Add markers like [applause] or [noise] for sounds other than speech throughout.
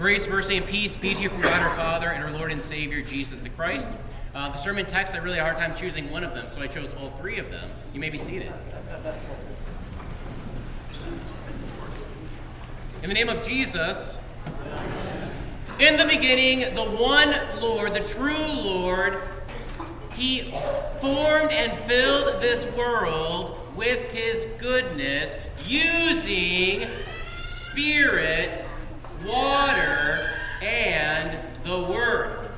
Grace, mercy, and peace be to you from God our Father and our Lord and Savior, Jesus the Christ. Uh, the sermon text, I really had a hard time choosing one of them, so I chose all three of them. You may be seated. In the name of Jesus, in the beginning, the one Lord, the true Lord, He formed and filled this world with His goodness using Spirit water, and the Word.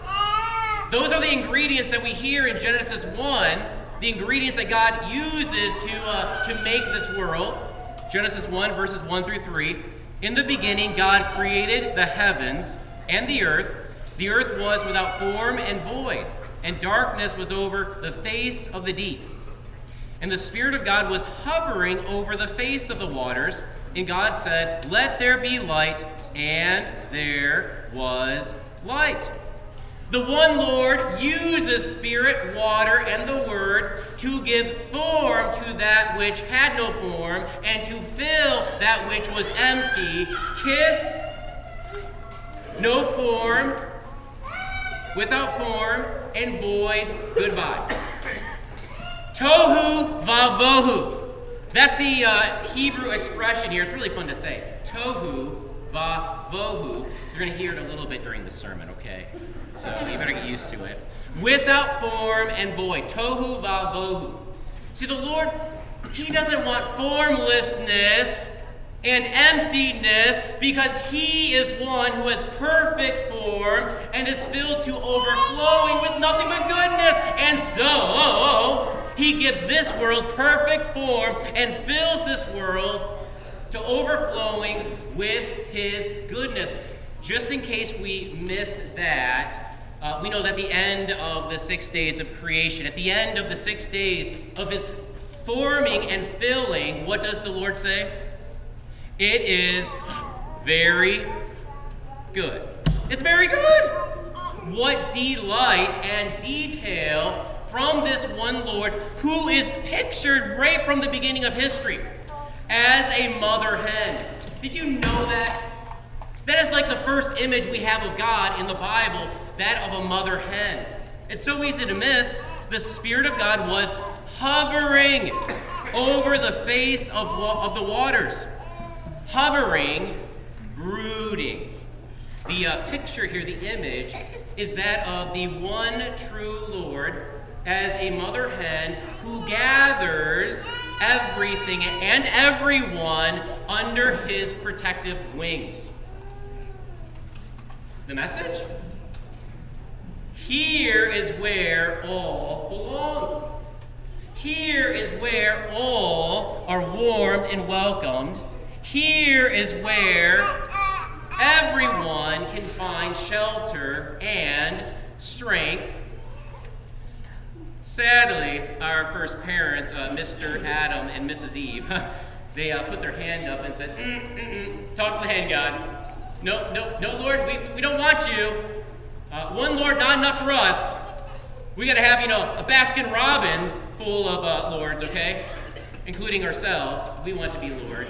Those are the ingredients that we hear in Genesis 1, the ingredients that God uses to, uh, to make this world. Genesis 1, verses 1 through 3. In the beginning, God created the heavens and the earth. The earth was without form and void, and darkness was over the face of the deep. And the Spirit of God was hovering over the face of the waters. And God said, Let there be light, and there was light. The one Lord uses spirit, water, and the word to give form to that which had no form and to fill that which was empty. Kiss, no form, without form, and void, goodbye. Tohu vavohu. That's the uh, Hebrew expression here. It's really fun to say. Tohu va vohu. You're going to hear it a little bit during the sermon, okay? So you better get used to it. Without form and void. Tohu va vohu. See, the Lord, He doesn't want formlessness and emptiness because He is one who has perfect form and is filled to overflowing with nothing but goodness. And so, He gives this world perfect form and fills this world to overflowing with his goodness. Just in case we missed that, uh, we know that the end of the six days of creation, at the end of the six days of his forming and filling, what does the Lord say? It is very good. It's very good. What delight and detail from this one Lord who is pictured right from the beginning of history as a mother hen. Did you know that? That is like the first image we have of God in the Bible, that of a mother hen. It's so easy to miss. The Spirit of God was hovering over the face of, of the waters. Hovering, brooding. The uh, picture here, the image, is that of the one true Lord as a mother hen who gathers everything and everyone under his protective wings. The message? Here is where all belong. Here is where all are warmed and welcomed. Here is where everyone can find shelter and strength Sadly, our first parents, uh, Mr. Adam and Mrs. Eve, [laughs] they uh, put their hand up and said, mm, mm, mm, Talk to the hand God. No, no, no, Lord, we, we don't want you. Uh, one Lord, not enough for us. We got to have, you know, a Baskin Robbins full of uh, lords, okay? Including ourselves. We want to be Lord.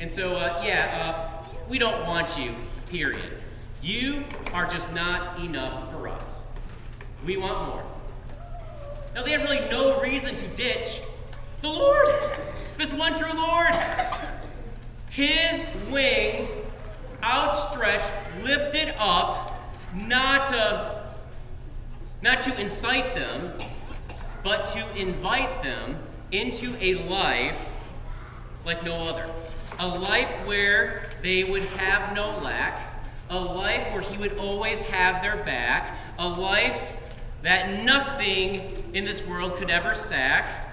And so, uh, yeah, uh, we don't want you, period. You are just not enough for us. We want more. Now, they had really no reason to ditch the Lord, this one true Lord. His wings outstretched, lifted up, not to, not to incite them, but to invite them into a life like no other. A life where they would have no lack, a life where He would always have their back, a life that nothing in this world could ever sack.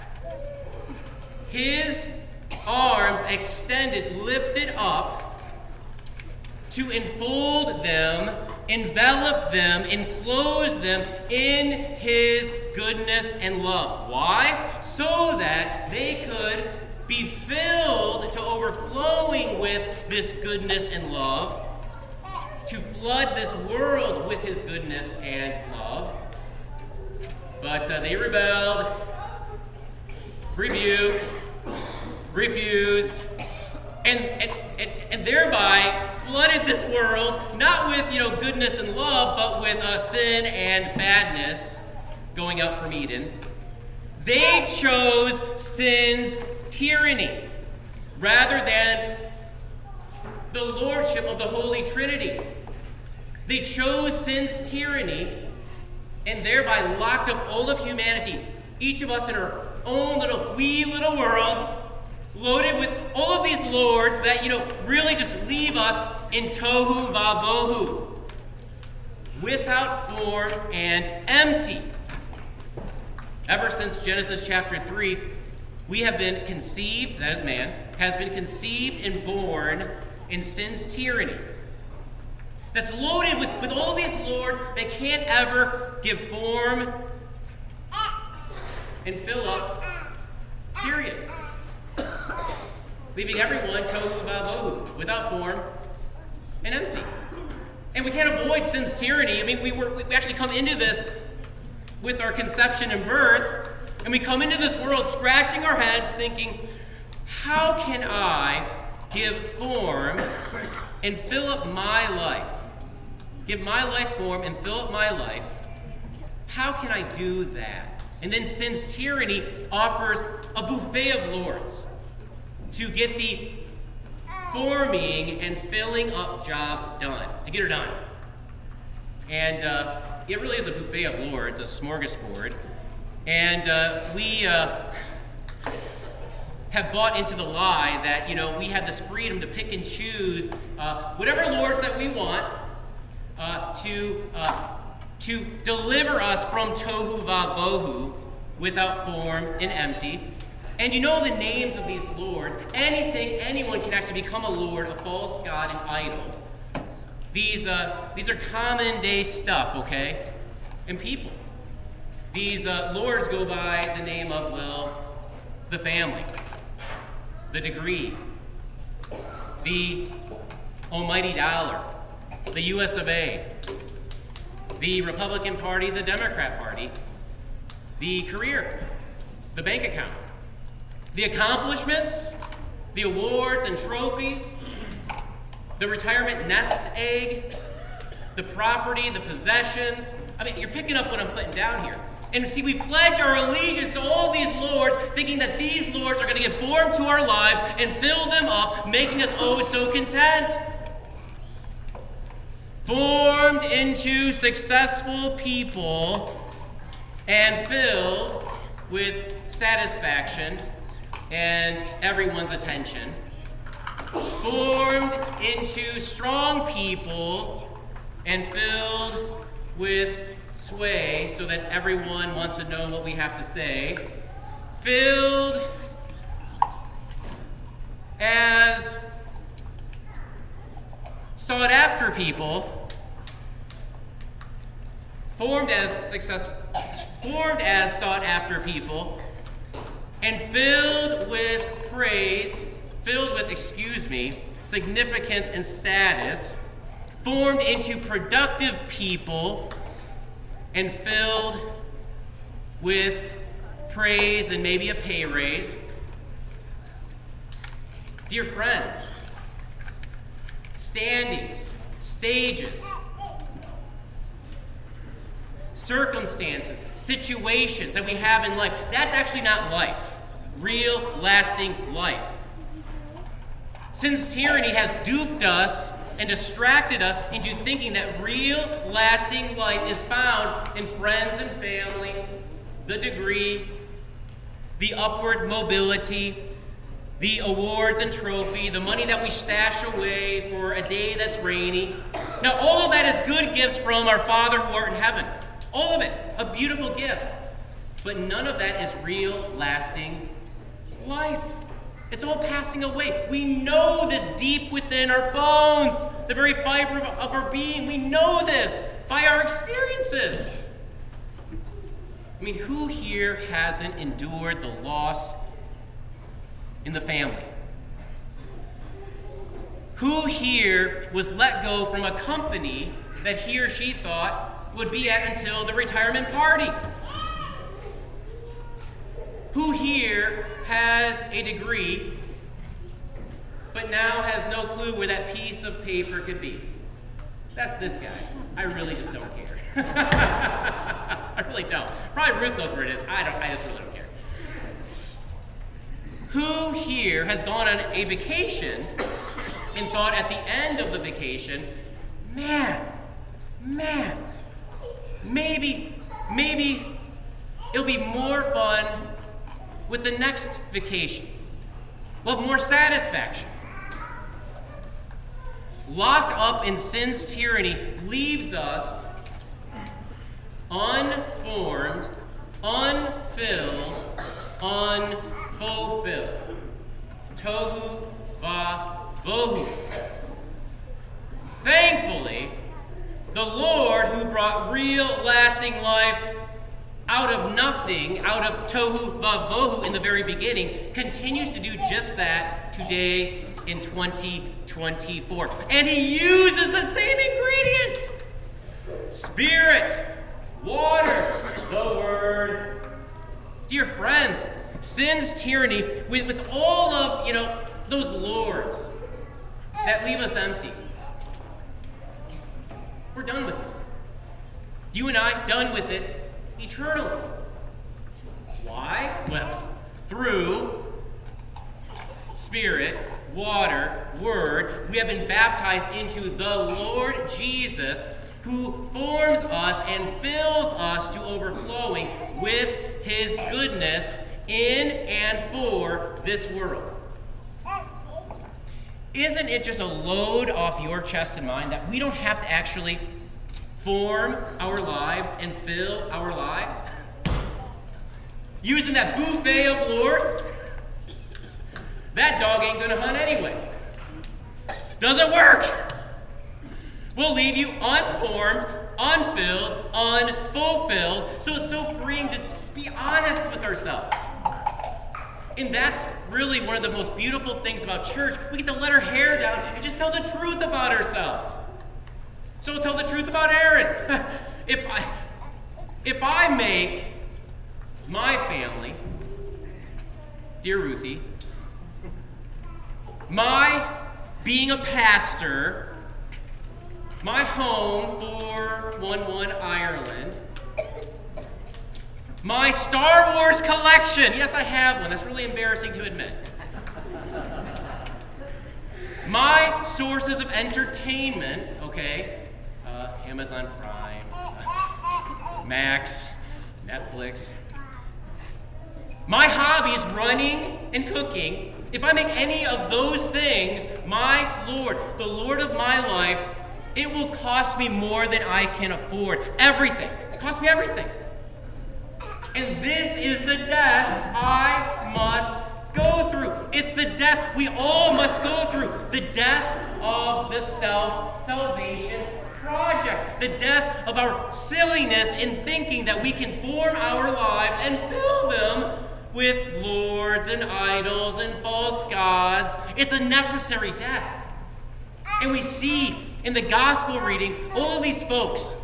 His arms extended, lifted up to enfold them, envelop them, enclose them in His goodness and love. Why? So that they could be filled to overflowing with this goodness and love, to flood this world with His goodness and love. But uh, they rebelled, rebuked, refused, and, and, and, and thereby flooded this world not with, you know, goodness and love, but with uh, sin and badness going out from Eden. They chose sin's tyranny rather than the lordship of the Holy Trinity. They chose sin's tyranny and thereby locked up all of humanity, each of us in our own little wee little worlds, loaded with all of these lords that, you know, really just leave us in tohu va vavohu, without form and empty. Ever since Genesis chapter 3, we have been conceived, that is man, has been conceived and born in sin's tyranny. That's loaded with, with all these lords that can't ever give form and fill up, period. Leaving everyone tohu vavohu, without form and empty. And we can't avoid sin's tyranny. I mean, we, were, we actually come into this with our conception and birth, and we come into this world scratching our heads thinking, how can I give form and fill up my life? Give my life form and fill up my life. How can I do that? And then sin's tyranny offers a buffet of lords to get the forming and filling up job done, to get her done. And uh, it really is a buffet of lords, a smorgasbord. And uh, we uh, have bought into the lie that, you know, we have this freedom to pick and choose uh, whatever lords that we want uh, to, uh, to deliver us from tohu vavohu without form and empty. And you know the names of these lords. Anything, anyone can actually become a lord, a false god, an idol. These, uh, these are common day stuff, okay? And people. These uh, lords go by the name of, well, the family, the degree, the almighty dollar, the US of A, the Republican Party, the Democrat Party, the career, the bank account, the accomplishments, the awards and trophies, the retirement nest egg, the property, the possessions. I mean, you're picking up what I'm putting down here. And see, we pledge our allegiance to all these lords, thinking that these lords are going to give form to our lives and fill them up, making us oh so content. Formed into successful people and filled with satisfaction and everyone's attention. Formed into strong people and filled with sway so that everyone wants to know what we have to say. Filled as sought after people, formed as successful, formed as sought after people, and filled with praise, filled with, excuse me, significance and status, formed into productive people, and filled with praise and maybe a pay raise. Dear friends, standings, stages, circumstances, situations that we have in life. That's actually not life, real, lasting life. Since tyranny has duped us and distracted us into thinking that real, lasting life is found in friends and family, the degree, the upward mobility, the awards and trophy, the money that we stash away for a day that's rainy. Now, all of that is good gifts from our Father who art in heaven. All of it, a beautiful gift. But none of that is real, lasting life. It's all passing away. We know this deep within our bones, the very fiber of our being. We know this by our experiences. I mean, who here hasn't endured the loss in the family? Who here was let go from a company that he or she thought would be at until the retirement party. Who here has a degree but now has no clue where that piece of paper could be. That's this guy. I really just don't care. [laughs] I really don't. Probably Ruth knows where it is. I don't. I just really don't care. Who here has gone on a vacation and thought at the end of the vacation, man, man, maybe, maybe it'll be more fun with the next vacation. We'll have more satisfaction. Locked up in sin's tyranny leaves us unformed, unfilled, unfulfilled. Tohu va vohu. Thankfully, the Lord who brought real lasting life out of nothing, out of tohu vavohu in the very beginning, continues to do just that today in 2024. And he uses the same ingredients spirit, water, the word. Dear friends, sin's tyranny, with, with all of, you know, those lords that leave us empty. We're done with it. You and I, done with it eternally. Why? Well, through Spirit, water, Word, we have been baptized into the Lord Jesus, who forms us and fills us to overflowing with His goodness in and for this world. Isn't it just a load off your chest and mind that we don't have to actually form our lives and fill our lives? Using that buffet of lords? That dog ain't gonna hunt anyway. Doesn't work. We'll leave you unformed, unfilled, unfulfilled. So it's so freeing to be honest with ourselves. And that's really one of the most beautiful things about church. We get to let our hair down and just tell the truth about ourselves. So we'll tell the truth about Aaron. [laughs] if I if I make my family, dear Ruthie, my being a pastor, my home for 1 1 Ireland, my Star Wars collection. Yes, I have one. That's really embarrassing to admit. My sources of entertainment, okay, uh, Amazon Prime, uh, Max, Netflix. My hobbies, running and cooking, if I make any of those things my Lord, the Lord of my life, it will cost me more than I can afford. Everything. It costs me everything. And this is the death I must go through. It's the death we all must go through. The death of the self salvation project. The death of our silliness in thinking that we can form our lives and fill them with lords and idols and false gods. It's a necessary death. And we see in the gospel reading all these folks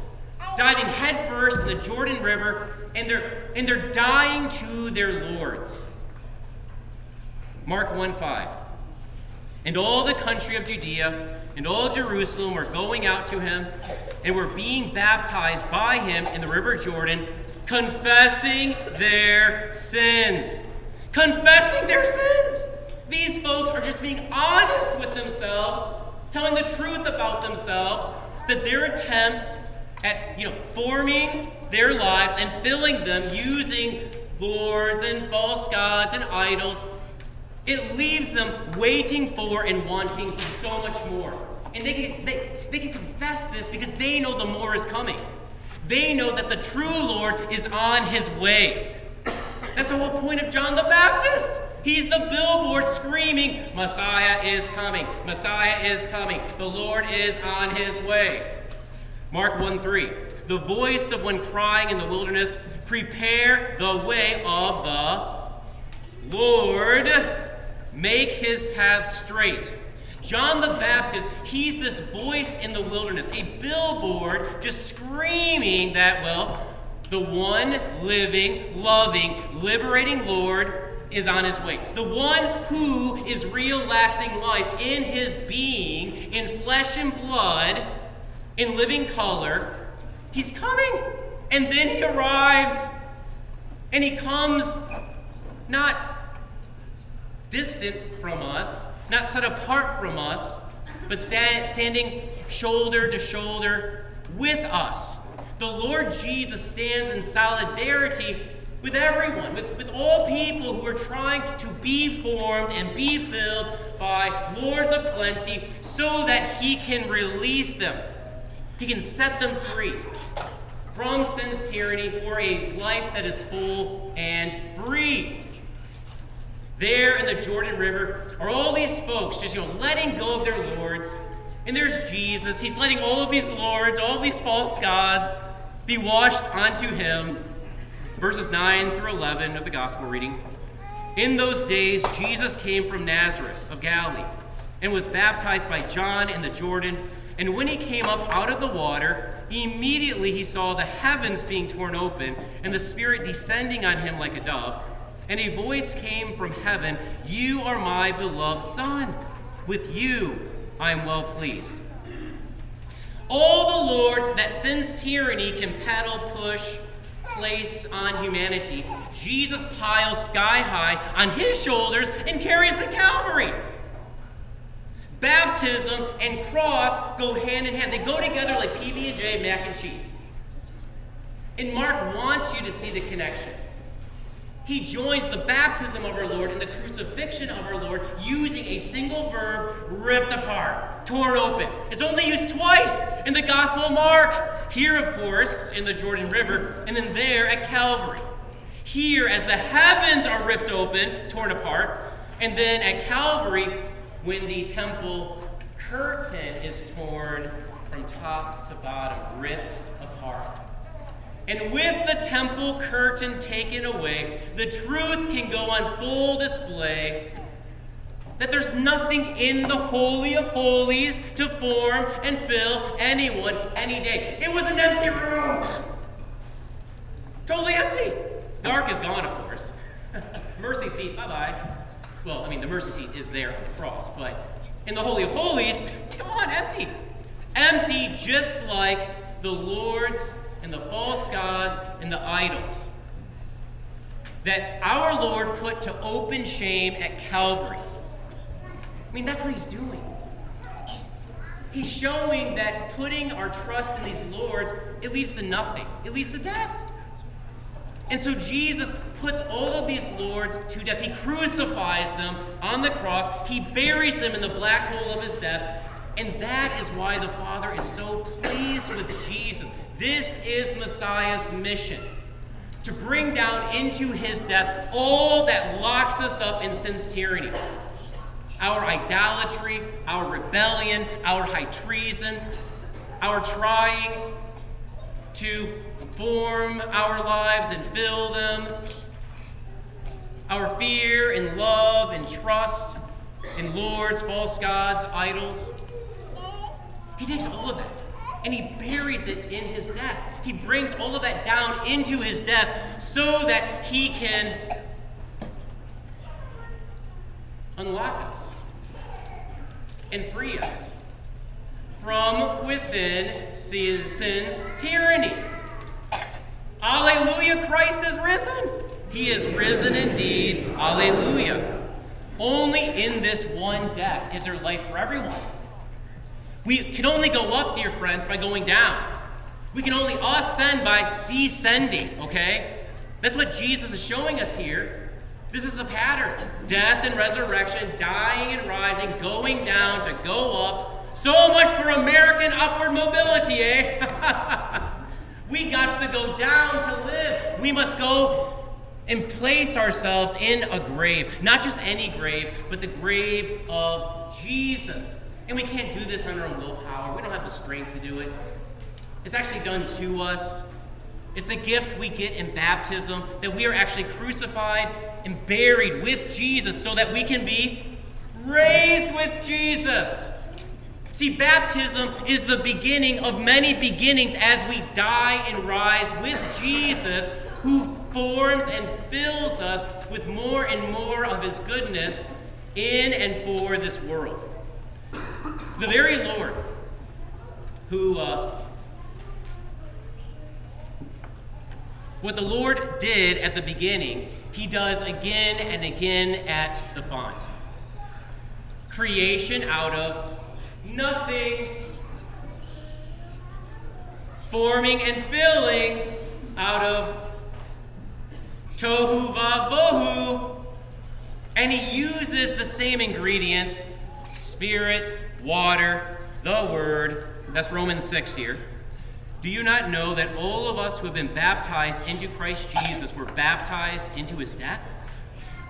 diving headfirst in the Jordan River, and they're, and they're dying to their lords. Mark 1 5. And all the country of Judea and all Jerusalem were going out to him and were being baptized by him in the river Jordan, confessing their sins. Confessing their sins. These folks are just being honest with themselves, telling the truth about themselves, that their attempts at you know forming their lives and filling them using lords and false gods and idols, it leaves them waiting for and wanting so much more. And they can, they, they can confess this because they know the more is coming. They know that the true Lord is on his way. That's the whole point of John the Baptist. He's the billboard screaming, Messiah is coming, Messiah is coming, the Lord is on his way. Mark 1 3. The voice of one crying in the wilderness, Prepare the way of the Lord, make his path straight. John the Baptist, he's this voice in the wilderness, a billboard just screaming that, well, the one living, loving, liberating Lord is on his way. The one who is real lasting life in his being, in flesh and blood, in living color, he's coming. And then he arrives. And he comes not distant from us, not set apart from us, but stand, standing shoulder to shoulder with us. The Lord Jesus stands in solidarity with everyone, with, with all people who are trying to be formed and be filled by Lords of plenty so that He can release them. He can set them free from sin's tyranny for a life that is full and free. There in the Jordan River are all these folks just, you know, letting go of their lords. And there's Jesus. He's letting all of these lords, all these false gods, be washed onto him. Verses 9 through 11 of the gospel reading. In those days, Jesus came from Nazareth of Galilee and was baptized by John in the Jordan. And when he came up out of the water, immediately he saw the heavens being torn open and the Spirit descending on him like a dove. And a voice came from heaven You are my beloved Son. With you I am well pleased. All the lords that sin's tyranny can peddle, push, place on humanity, Jesus piles sky high on his shoulders and carries the Calvary. Baptism and cross go hand in hand. They go together like PB and J, mac and cheese. And Mark wants you to see the connection. He joins the baptism of our Lord and the crucifixion of our Lord using a single verb ripped apart, torn open. It's only used twice in the Gospel of Mark. Here, of course, in the Jordan River, and then there at Calvary. Here, as the heavens are ripped open, torn apart, and then at Calvary, when the temple curtain is torn from top to bottom, ripped apart. And with the temple curtain taken away, the truth can go on full display that there's nothing in the Holy of Holies to form and fill anyone any day. It was an empty room. Totally empty. The is gone, of course. [laughs] mercy seat, bye bye. Well, I mean, the mercy seat is there on the cross, but in the Holy of Holies, come on, empty. Empty, just like the Lord's and the false gods and the idols that our Lord put to open shame at Calvary. I mean, that's what he's doing. He's showing that putting our trust in these lords, it leads to nothing. It leads to death. And so Jesus puts all of these lords to death. He crucifies them on the cross. He buries them in the black hole of his death. And that is why the Father is so pleased with Jesus. This is Messiah's mission to bring down into his death all that locks us up in sin's tyranny our idolatry, our rebellion, our high treason, our trying to form our lives and fill them, our fear and love and trust in lords, false gods, idols. He takes all of that and he buries it in his death. He brings all of that down into his death so that he can unlock us and free us from within sin's tyranny. Alleluia, Christ is risen. He is risen indeed. Alleluia. Only in this one death is there life for everyone. We can only go up, dear friends, by going down. We can only ascend by descending, okay? That's what Jesus is showing us here. This is the pattern death and resurrection, dying and rising, going down to go up. So much for American upward mobility, eh? [laughs] we got to go down to live. We must go and place ourselves in a grave. Not just any grave, but the grave of Jesus. And we can't do this on our own willpower. We don't have the strength to do it. It's actually done to us. It's the gift we get in baptism that we are actually crucified and buried with Jesus so that we can be raised with Jesus. See, baptism is the beginning of many beginnings as we die and rise with Jesus, who forms and fills us with more and more of his goodness in and for this world. The very Lord who, uh, what the Lord did at the beginning, he does again and again at the font. Creation out of nothing, forming and filling out of tohu vavohu, and he uses the same ingredients spirit, water, the word. That's Romans 6 here. Do you not know that all of us who have been baptized into Christ Jesus were baptized into his death?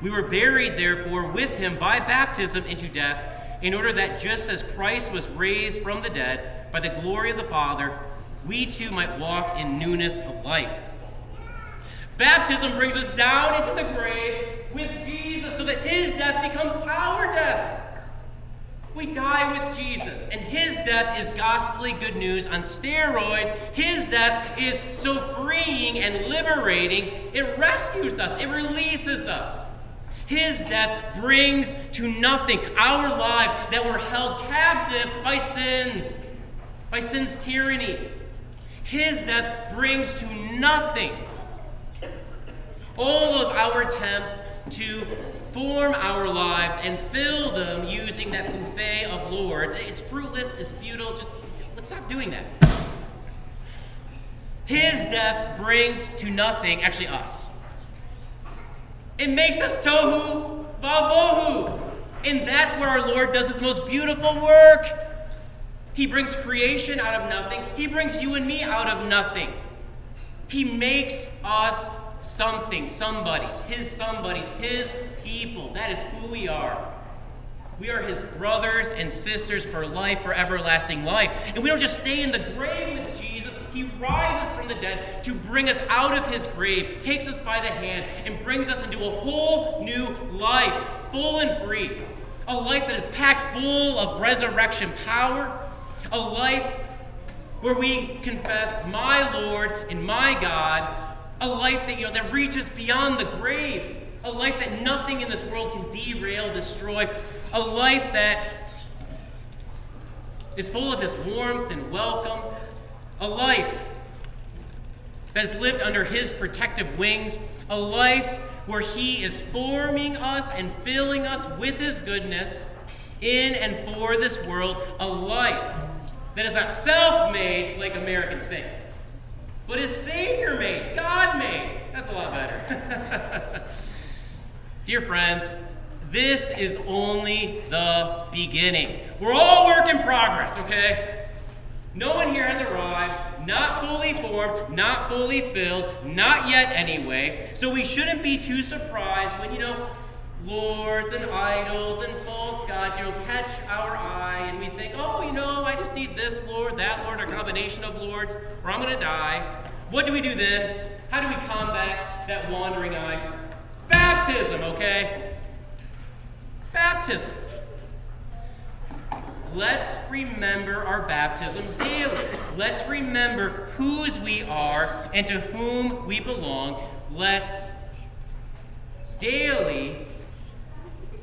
We were buried, therefore, with him by baptism into death, in order that just as Christ was raised from the dead by the glory of the Father, we too might walk in newness of life. Baptism brings us down into the grave with Jesus so that his death becomes our death. We die with Jesus, and his death is gospelly good news on steroids. His death is so freeing and liberating, it rescues us, it releases us. His death brings to nothing our lives that were held captive by sin, by sin's tyranny. His death brings to nothing all of our attempts to form our lives and fill them using that buffet of lords. It's fruitless, it's futile. Just let's stop doing that. His death brings to nothing, actually, us. It makes us tohu vavohu. And that's where our Lord does his most beautiful work. He brings creation out of nothing, He brings you and me out of nothing. He makes us something, somebody's, his somebody's, his people. That is who we are. We are his brothers and sisters for life, for everlasting life. And we don't just stay in the grave with Jesus. From the dead to bring us out of his grave, takes us by the hand, and brings us into a whole new life, full and free. A life that is packed full of resurrection power. A life where we confess, My Lord and my God, a life that, you know, that reaches beyond the grave, a life that nothing in this world can derail, destroy, a life that is full of His warmth and welcome, a life that is lived under His protective wings, a life where He is forming us and filling us with His goodness in and for this world, a life that is not self made like Americans think but is Savior made, God made. That's a lot better. [laughs] Dear friends, this is only the beginning. We're all work in progress, okay? No one here has arrived, not fully formed, not fully filled, not yet anyway. So we shouldn't be too surprised when, you know, lords and idols and false gods, you know, catch our eye and we think, oh, you know, I just need this lord, that lord, or combination of lords, or I'm going to die. What do we do then? How do we combat that wandering eye? Baptism, okay? Baptism. Let's remember our baptism daily. Let's remember whose we are and to whom we belong. Let's daily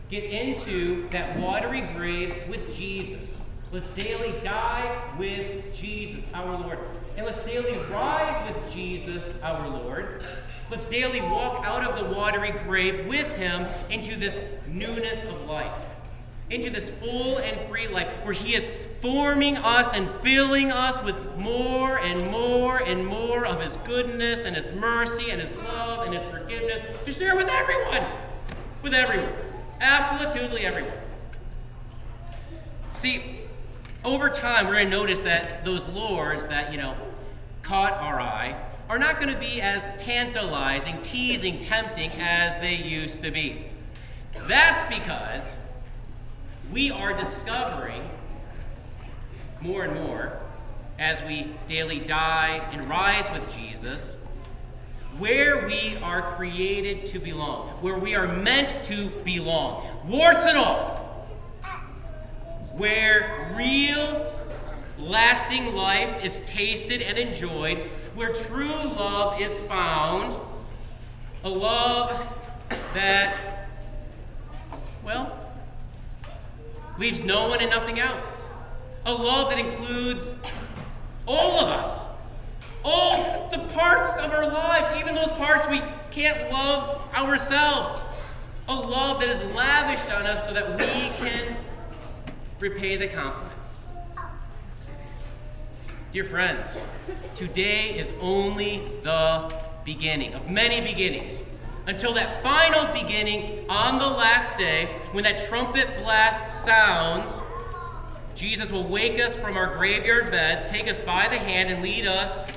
get into that watery grave with Jesus. Let's daily die with Jesus, our Lord. And let's daily rise with Jesus, our Lord. Let's daily walk out of the watery grave with him into this newness of life, into this full and free life where he is forming us and filling us with more and more and more of his goodness and his mercy and his love and his forgiveness to share with everyone. With everyone. Absolutely everyone. See, over time, we're going to notice that those lures that, you know, caught our eye are not going to be as tantalizing, teasing, tempting as they used to be. That's because we are discovering more and more as we daily die and rise with Jesus where we are created to belong, where we are meant to belong, warts and all. Where real, lasting life is tasted and enjoyed, where true love is found, A love that, well, leaves no one and nothing out. A love that includes all of us, all the parts of our lives, even those parts we can't love ourselves. A love that is lavished on us so that we can repay the compliment. Dear friends, today is only the beginning of many beginnings. Until that final beginning on the last day, when that trumpet blast sounds, Jesus will wake us from our graveyard beds, take us by the hand, and lead us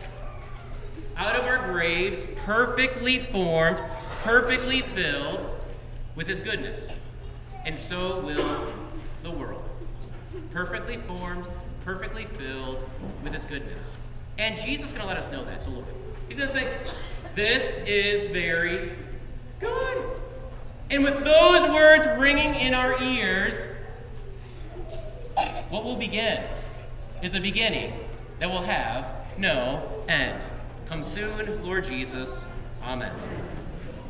out of our graves, perfectly formed, perfectly filled with His goodness. And so will the world. Perfectly formed, perfectly filled with His goodness. And Jesus is going to let us know that, the Lord. He's going to say, This is very And with those words ringing in our ears, what will begin is a beginning that will have no end. Come soon, Lord Jesus. Amen.